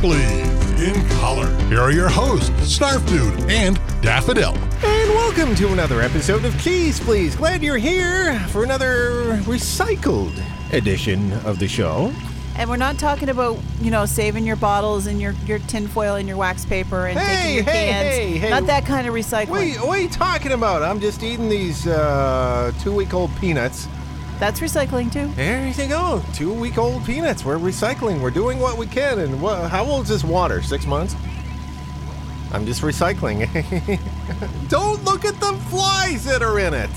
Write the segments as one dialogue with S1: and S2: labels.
S1: Cheese Please
S2: in color. Here are your hosts, Snarf Dude and Daffodil.
S3: And welcome to another episode of Cheese Please. Glad you're here for another recycled edition of the show.
S4: And we're not talking about, you know, saving your bottles and your, your tinfoil and your wax paper and
S3: Hey,
S4: taking your
S3: hey,
S4: cans.
S3: hey, hey.
S4: Not that kind of recycling.
S3: Wait, what are you talking about? I'm just eating these uh, two week old peanuts.
S4: That's recycling too.
S3: There you go. Two week old peanuts. We're recycling. We're doing what we can. And how old is this water? Six months? I'm just recycling. Don't look at the flies that are in it.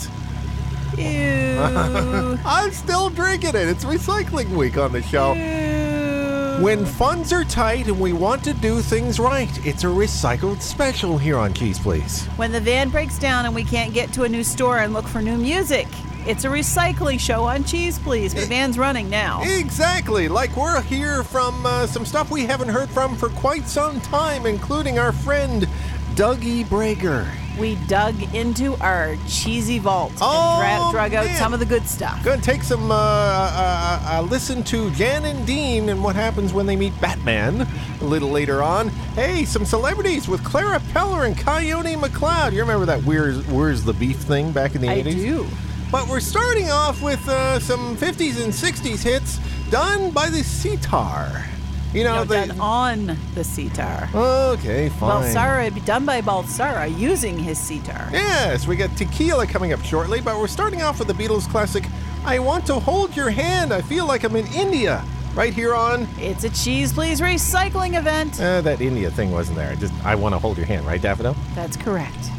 S4: Ew.
S3: I'm still drinking it. It's recycling week on the show.
S4: Ew.
S3: When funds are tight and we want to do things right, it's a recycled special here on Cheese Please.
S4: When the van breaks down and we can't get to a new store and look for new music, it's a recycling show on Cheese Please. The van's running now.
S3: Exactly, like we're here from uh, some stuff we haven't heard from for quite some time, including our friend Dougie Brager.
S4: We dug into our cheesy vault
S3: Oh,
S4: and dra- drug out
S3: man.
S4: some of the good stuff.
S3: Gonna take some uh, uh, uh, listen to Jan and Dean and what happens when they meet Batman a little later on. Hey, some celebrities with Clara Peller and Coyote McCloud. You remember that Where's Where's the Beef thing back in the
S4: I
S3: 80s?
S4: do.
S3: But we're starting off with uh, some 50s and 60s hits done by the sitar. You know,
S4: No,
S3: the.
S4: done on the sitar.
S3: Okay, fine.
S4: Balsara, done by Balsara using his sitar.
S3: Yes, we got tequila coming up shortly, but we're starting off with the Beatles classic, I Want to Hold Your Hand. I feel like I'm in India. Right here on.
S4: It's a Cheese Please recycling event.
S3: Uh, that India thing wasn't there. Just, I want to hold your hand, right, Daffodil?
S4: That's correct.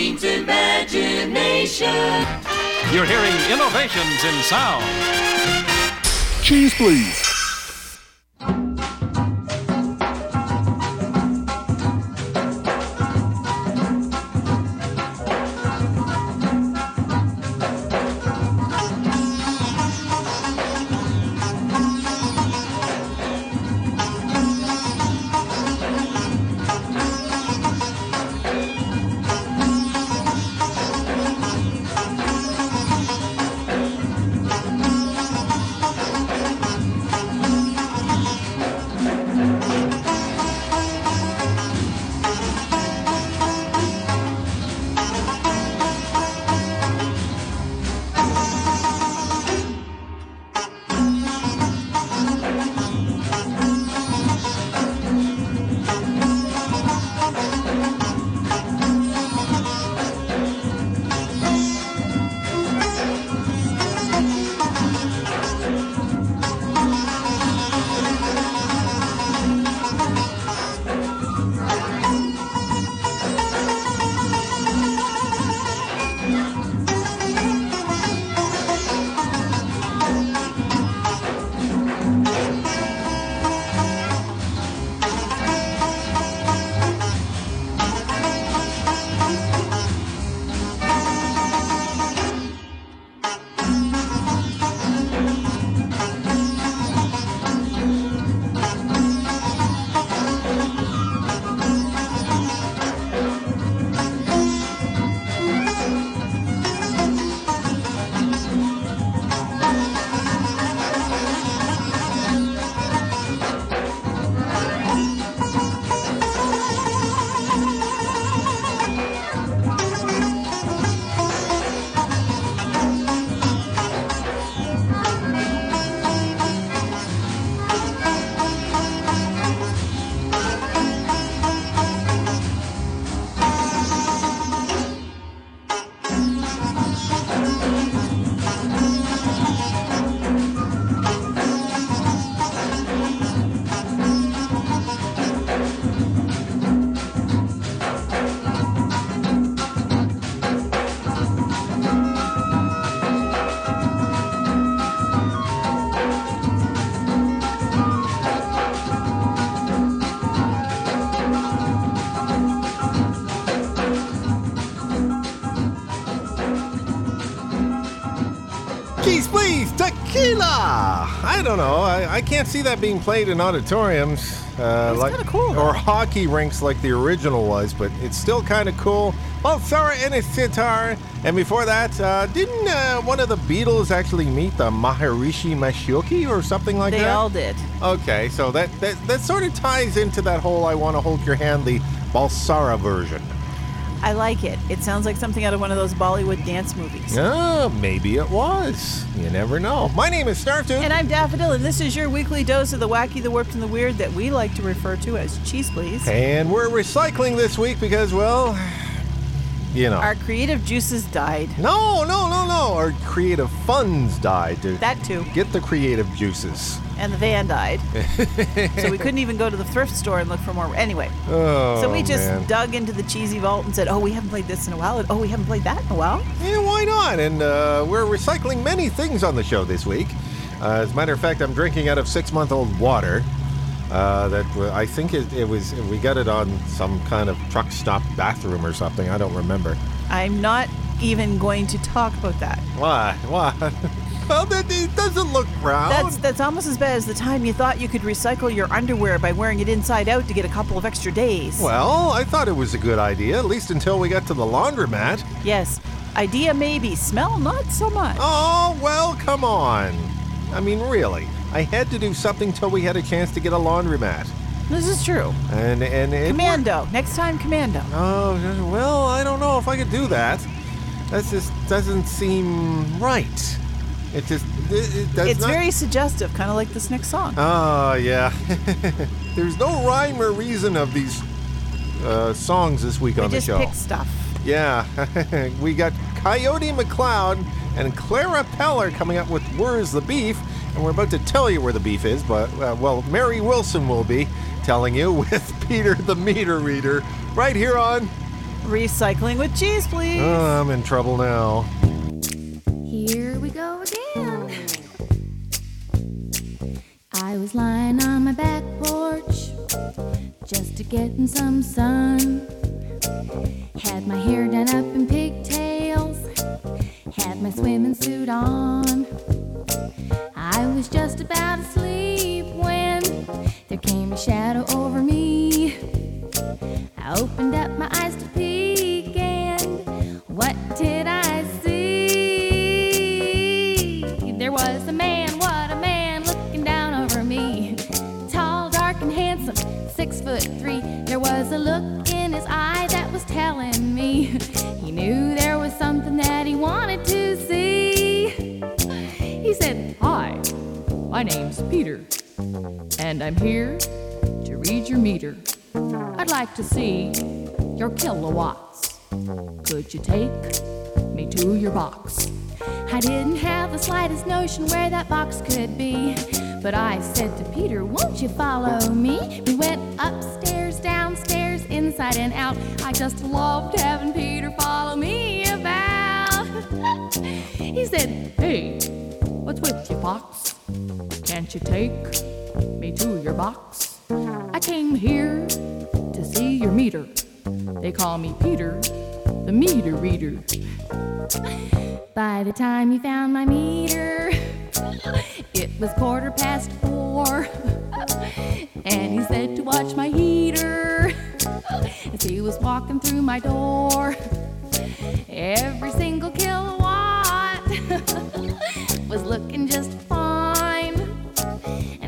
S5: Means imagination.
S6: You're hearing innovations in sound.
S2: Cheese Please.
S3: Cheese, please, tequila. I don't know. I, I can't see that being played in auditoriums, uh, like
S4: cool,
S3: or hockey rinks like the original was, but it's still kind of cool. Balsara and a sitar, and before that, uh, didn't uh, one of the Beatles actually meet the Maharishi Mahesh or something like
S4: They
S3: that?
S4: They all did.
S3: Okay, so that, that that sort of ties into that whole "I Want to Hold Your Hand" the Balsara version.
S4: I like it. It sounds like something out of one of those Bollywood dance movies.
S3: Ah, maybe it was. You never know. My name is Snarfdude.
S4: And I'm Daffodil, and this is your weekly dose of the wacky, the warped, and the weird that we like to refer to as cheese, please.
S3: And we're recycling this week because, well, you know.
S4: Our creative juices died.
S3: no, no, no, no. Our creative funds died to
S4: That too.
S3: get the creative juices.
S4: And the van died. so we couldn't even go to the thrift store and look for more. Anyway,
S3: Oh,
S4: so we just
S3: man.
S4: dug into the cheesy vault and said, oh, we haven't played this in a while. And, oh, we haven't played that in a while.
S3: Yeah, why not? And uh, we're recycling many things on the show this week. Uh, as a matter of fact, I'm drinking out of six-month-old water. Uh, that I think it, it was. We got it on some kind of truck stop bathroom or something. I don't remember.
S4: I'm not even going to talk about that.
S3: Why? Why? well, that it doesn't look brown.
S4: That's that's almost as bad as the time you thought you could recycle your underwear by wearing it inside out to get a couple of extra days.
S3: Well, I thought it was a good idea, at least until we got to the laundromat.
S4: Yes, idea maybe, smell not so much.
S3: Oh, well, come on. I mean, really. I had to do something till we had a chance to get a laundromat.
S4: This is true.
S3: And and it
S4: Commando. Next time, Commando.
S3: Oh, well, I don't know if I could do that. That just doesn't seem right. It just it, it does
S4: it's
S3: not-
S4: very suggestive, kind of like this next song.
S3: Oh, yeah. There's no rhyme or reason of these uh, songs this week
S4: we
S3: on the
S4: just
S3: show.
S4: pick stuff.
S3: Yeah, we got Coyote McCloud and Clara Peller coming up with Where's the Beef? And we're about to tell you where the beef is, but, uh, well, Mary Wilson will be telling you with Peter the Meter Reader right here on.
S4: Recycling with cheese, please.
S3: Oh, I'm in trouble now.
S7: Here we go again. I was lying on my back porch just to get in some sun. Had my hair done up in pigtails, had my swimming suit on. I was just about asleep when there came a shadow over me. I opened up my eyes to peek, and what did name's Peter, and I'm here to read your meter. I'd like to see your kilowatts. Could you take me to your box? I didn't have the slightest notion where that box could be. But I said to Peter, Won't you follow me? We went upstairs, downstairs, inside and out. I just loved having Peter follow me about. he said, Hey, what's with you, Fox? Can't you take me to your box? I came here to see your meter. They call me Peter, the meter reader. By the time you found my meter, it was quarter past four. And he said to watch my heater as he was walking through my door. Every single kilowatt was looking just.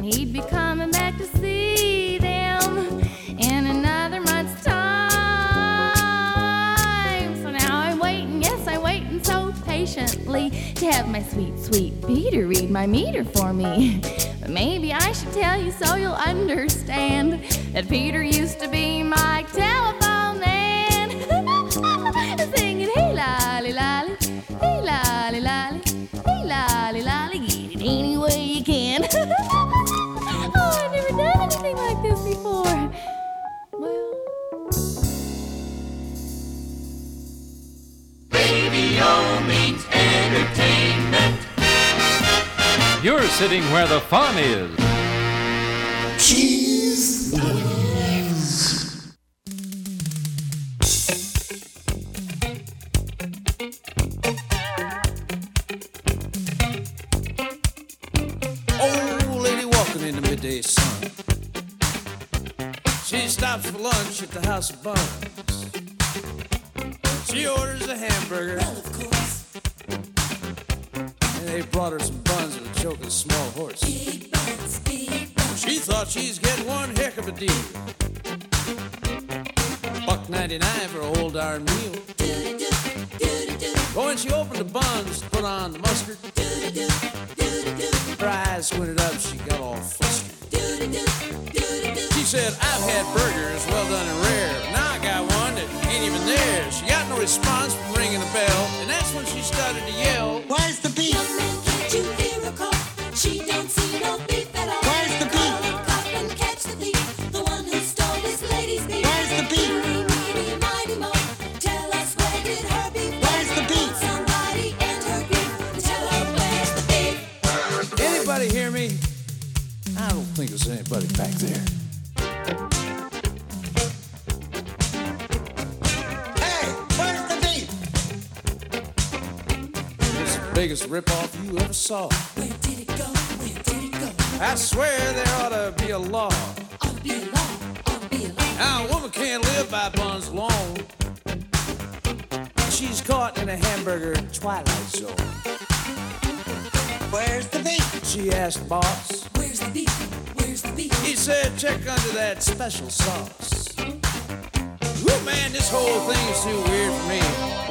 S7: And he'd be coming back to see them in another month's time. So now I'm waiting, yes, I'm waiting so patiently to have my sweet, sweet Peter read my meter for me. But maybe I should tell you so you'll understand that Peter used to be my telephone
S6: sitting where the fun is.
S8: Old lady walking in the midday sun. She stops for lunch at the house of Bond. Deal. Buck 99 for a whole darn meal. But and she opened the buns put on the mustard, her eyes squinted up, she got all flustered. She said, I've had burgers, well done and rare. Now I got one that ain't even there. She got no response from ringing the bell, and that's when she started to yell.
S5: Where's the beef? Young man, can't you hear her call? She don't see no
S8: think back there.
S5: Hey, where's the beef?
S8: It's the biggest ripoff you ever saw.
S5: Where did it go? Where did it go?
S8: I swear there ought to be a law.
S5: Ought to be a law. Ought to be a law.
S8: Now, a woman can't live by buns alone. She's caught in a hamburger twilight zone.
S5: Where's the beef?
S8: She asked boss.
S5: Where's the beef? Where's the beef?
S8: He said, check under that special sauce. Woo, man, this whole thing is too weird for me.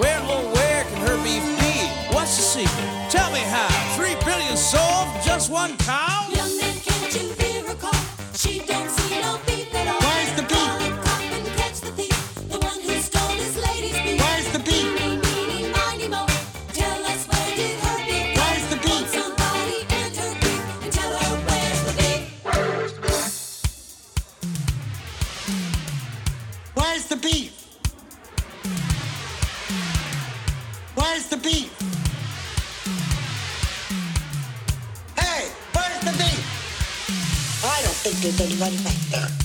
S8: Where, oh, where can her beef be? What's the secret? Tell me how. Three billion sold just one cow?
S5: Young man, can't you hear her call? She don't see no beef at all.
S9: I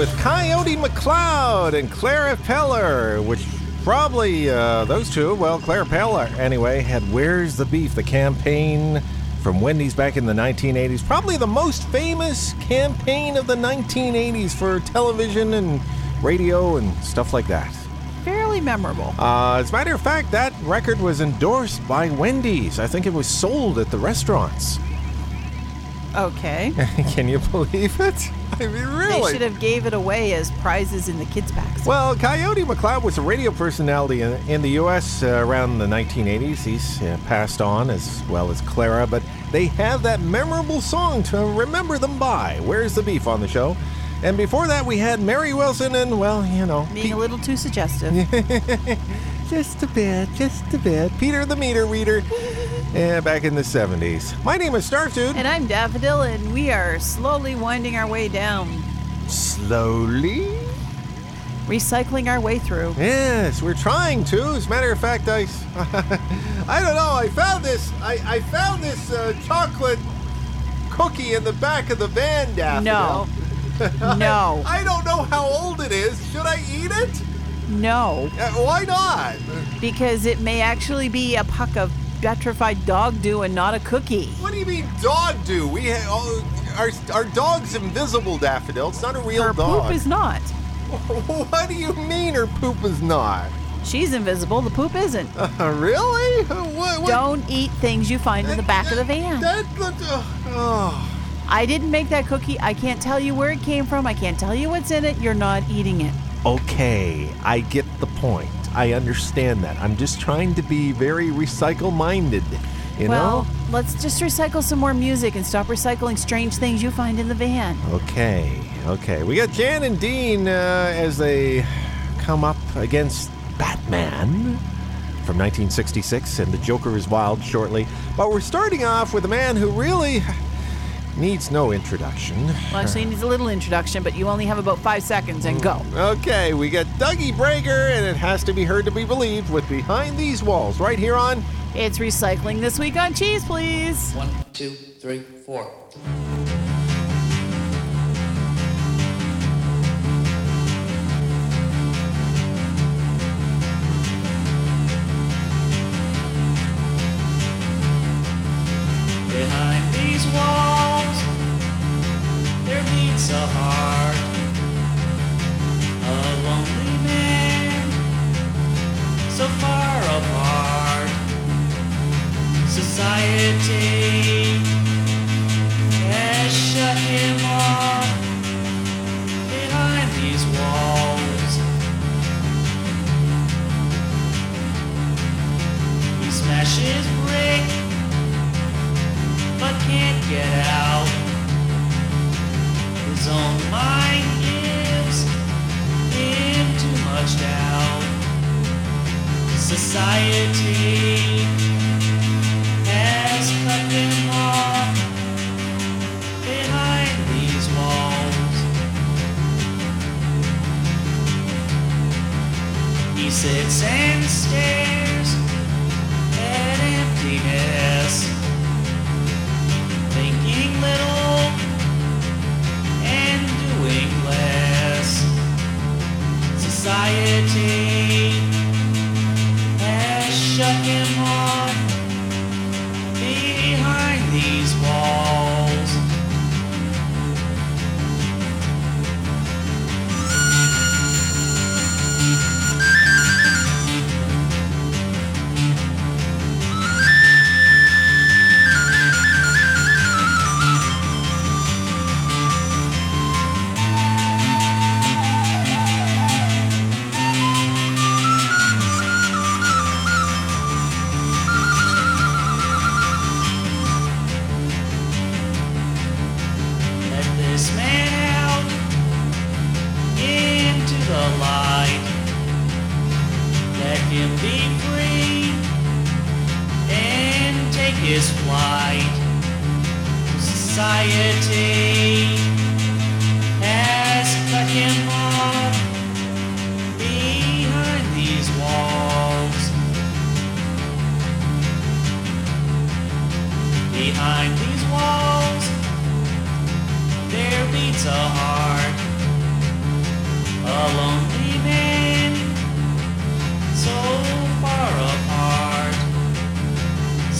S3: with Coyote McCloud and Clara Peller, which probably uh, those two, well, Clara Peller anyway, had Where's the Beef, the campaign from Wendy's back in the 1980s. Probably the most famous campaign of the 1980s for television and radio and stuff like that.
S4: Fairly memorable.
S3: Uh, as a matter of fact, that record was endorsed by Wendy's. I think it was sold at the restaurants.
S4: Okay.
S3: Can you believe it? I mean, really.
S4: They should have gave it away as prizes in the kids packs.
S3: Well, Coyote McCloud was a radio personality in, in the U.S. Uh, around the 1980s. He's uh, passed on as well as Clara, but they have that memorable song to remember them by. Where's the beef on the show? And before that, we had Mary Wilson and, well, you know,
S4: Being a little too suggestive.
S3: just a bit, just a bit. Peter the meter reader. Yeah, back in the 70s. My name is Snarfdude.
S4: And I'm Daffodil, and we are slowly winding our way down,
S3: Slowly?
S4: recycling our way through.
S3: Yes, we're trying to. As a matter of fact, I, I don't know. I found this. I, I found this uh, chocolate cookie in the back of the van, Daffodil.
S4: No. No.
S3: I don't know how old it is. Should I eat it?
S4: No,
S3: Uh, why not?
S4: because it may actually be a puck of petrified dog do and not a cookie.
S3: What do you mean, dog do? We ha- oh, our our dog's invisible, Daffodil. It's not a real
S4: Her
S3: dog.
S4: poop is not.
S3: what do you mean her poop is not?
S4: She's invisible, the poop isn't.
S3: Uh, really? What, what?
S4: Don't eat things you find in the back of the van.
S3: That, that, uh, oh.
S4: I didn't make that cookie. I can't tell you where it came from. I can't tell you what's in it. You're not eating it.
S3: Okay, I get the point. I understand that. I'm just trying to be very recycle minded, you know?
S4: well,
S3: know?
S4: let's just recycle some more music and stop recycling strange things you find in the van.
S3: Okay, okay. We got Jan and Dean uh, as they come up against Batman from 1966, and The Joker is Wild shortly. But we're starting off with a man who really. Needs no introduction.
S4: Well, actually, needs a little introduction, but you only have about five seconds and go. Hmm.
S3: Okay, we got Dougie Brager, and it has to be heard to be believed with Behind These Walls right here on
S4: It's Recycling This Week on Cheese, please.
S10: One, two, three, four. society.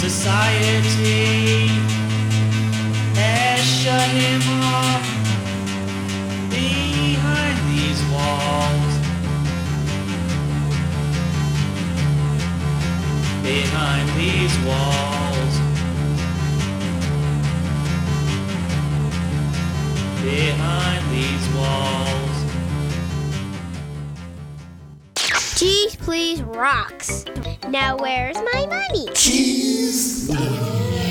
S10: society has shut him off behind these walls. Behind these walls. Behind these walls.
S11: please rocks. Now, where's my money?
S12: Cheese!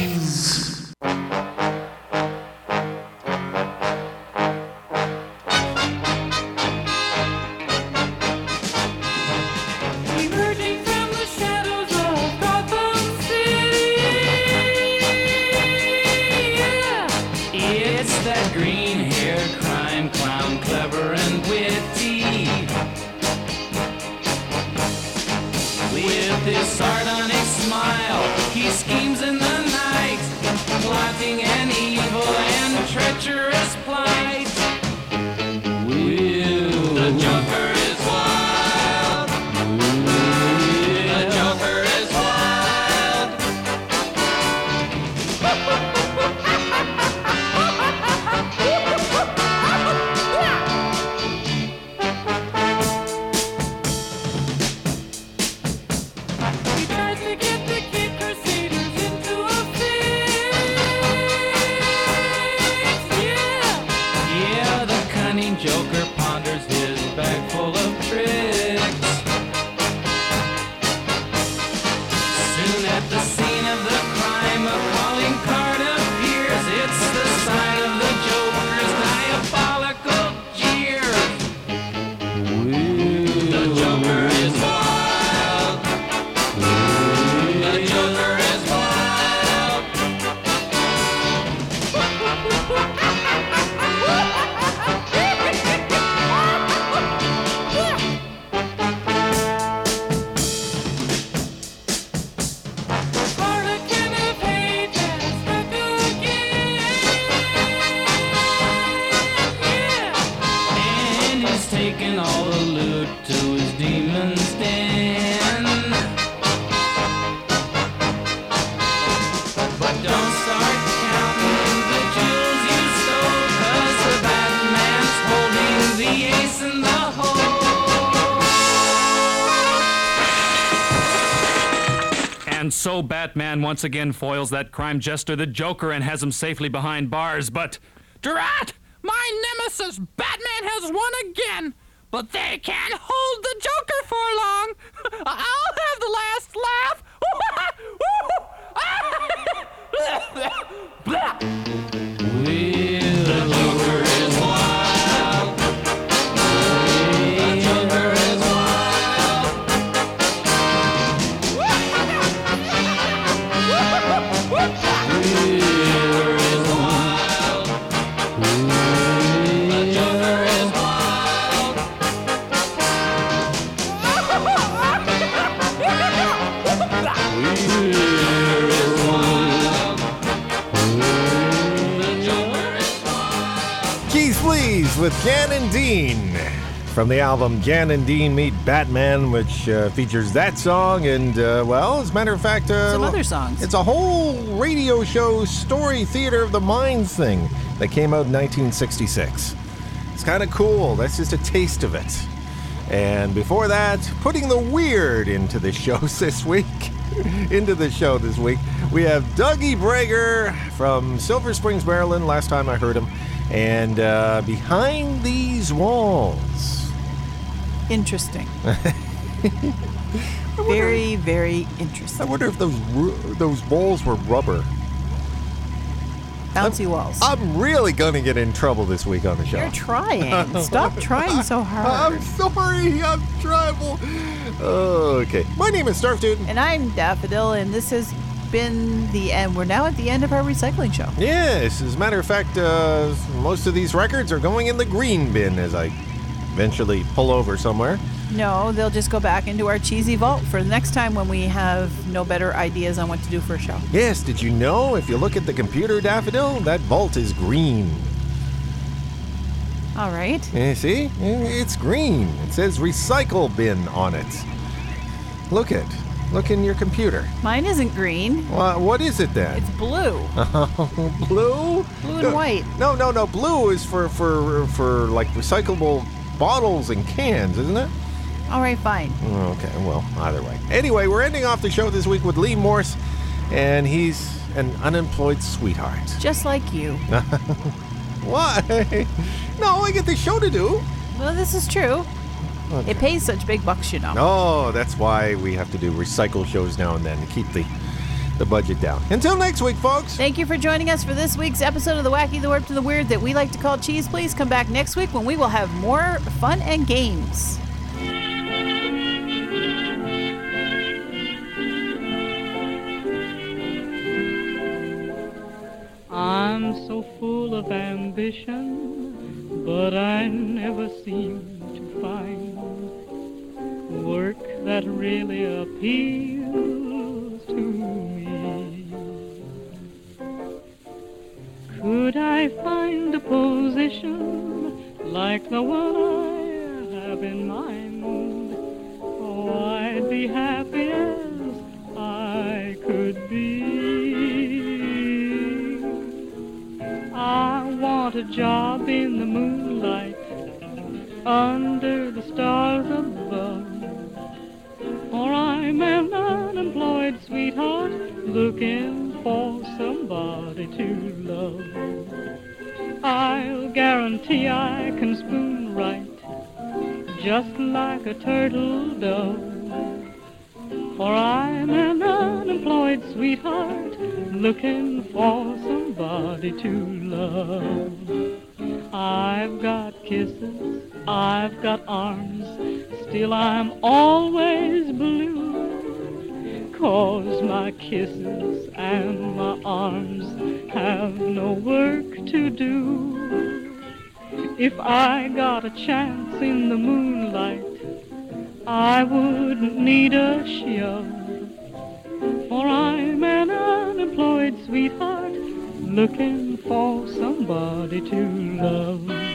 S12: with his sardonic smile. He schemes in the night, plotting an evil and treacherous.
S6: Batman once again foils that crime jester, the Joker, and has him safely behind bars. But, Drat! My nemesis, Batman, has won again! But they can't hold the Joker for long! I'll have the last laugh!
S3: with Jan and Dean from the album Jan and Dean Meet Batman, which uh, features that song and, uh, well, as a matter of fact, uh,
S4: Some other songs.
S3: It's a whole radio show story theater of the minds thing that came out in 1966. It's kind of cool. That's just a taste of it. And before that, putting the weird into the show this week. into the show this week, we have Dougie Brager from Silver Springs, Maryland. Last time I heard him. And uh, Behind These Walls.
S4: Interesting. very, very interesting.
S3: I wonder if those those walls were rubber.
S4: Bouncy walls.
S3: I'm really going to get in trouble this week on the show.
S4: You're trying. Stop trying so hard.
S3: I'm sorry. I'm tribal. Okay. My name is Snarf Dude.
S4: And I'm Daffodil, and this has been the end. We're now at the end of our recycling show.
S3: Yes, as a matter of fact, uh, most of these records are going in the green bin as I eventually pull over somewhere.
S4: No, they'll just go back into our cheesy vault for the next time when we have no better ideas on what to do for a show.
S3: Yes, did you know if you look at the computer, Daffodil, that vault is green?
S4: All right.
S3: Eh, see? Eh, It's green. It says recycle bin on it. Look it. Look in your computer.
S4: Mine isn't green.
S3: Wha what is it then?
S4: It's blue.
S3: Oh, blue?
S4: Blue and
S3: No,
S4: white.
S3: No, no, no. Blue is for for for like recyclable bottles and cans, isn't it?
S4: All right, fine.
S3: Mm, okay, well, either way. Anyway, we're ending off the show this week with Lee Morse, and he's an unemployed sweetheart.
S4: Just like you.
S3: Why? No, I get the show to do.
S4: Well, this is true. It pays such big bucks, you know.
S3: No, that's why we have to do recycle shows now and then to keep the the budget down. Until next week, folks.
S4: Thank you for joining us for this week's episode of The Wacky, the Warped, and the Weird that we like to call Cheese Please. Come back next week when we will have more fun and games.
S13: I'm so full of ambition, but I never seem to find work that really appeals to me. Could I find a position like the one I have in my mind? Oh, I'd be happy as I could be. I want a job in the moonlight under the stars above. I'm an unemployed sweetheart looking for somebody to love. I'll guarantee I can spoon right just like a turtle dove. For I'm an unemployed sweetheart looking for somebody to love. I've got kisses, I've got arms, still I'm always blue. Cause my kisses and my arms have no work to do. If I got a chance in the moonlight, I wouldn't need a shove. For I'm an unemployed sweetheart looking for somebody to love.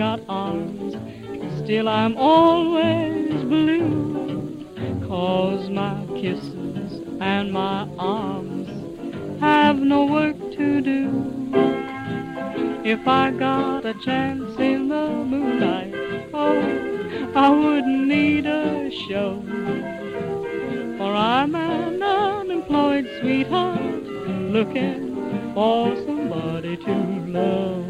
S13: Got arms, still I'm always blue. Cause my kisses and my arms have no work to do. If I got a chance in the moonlight, oh, I wouldn't need a show. For I'm an unemployed sweetheart looking for somebody to love.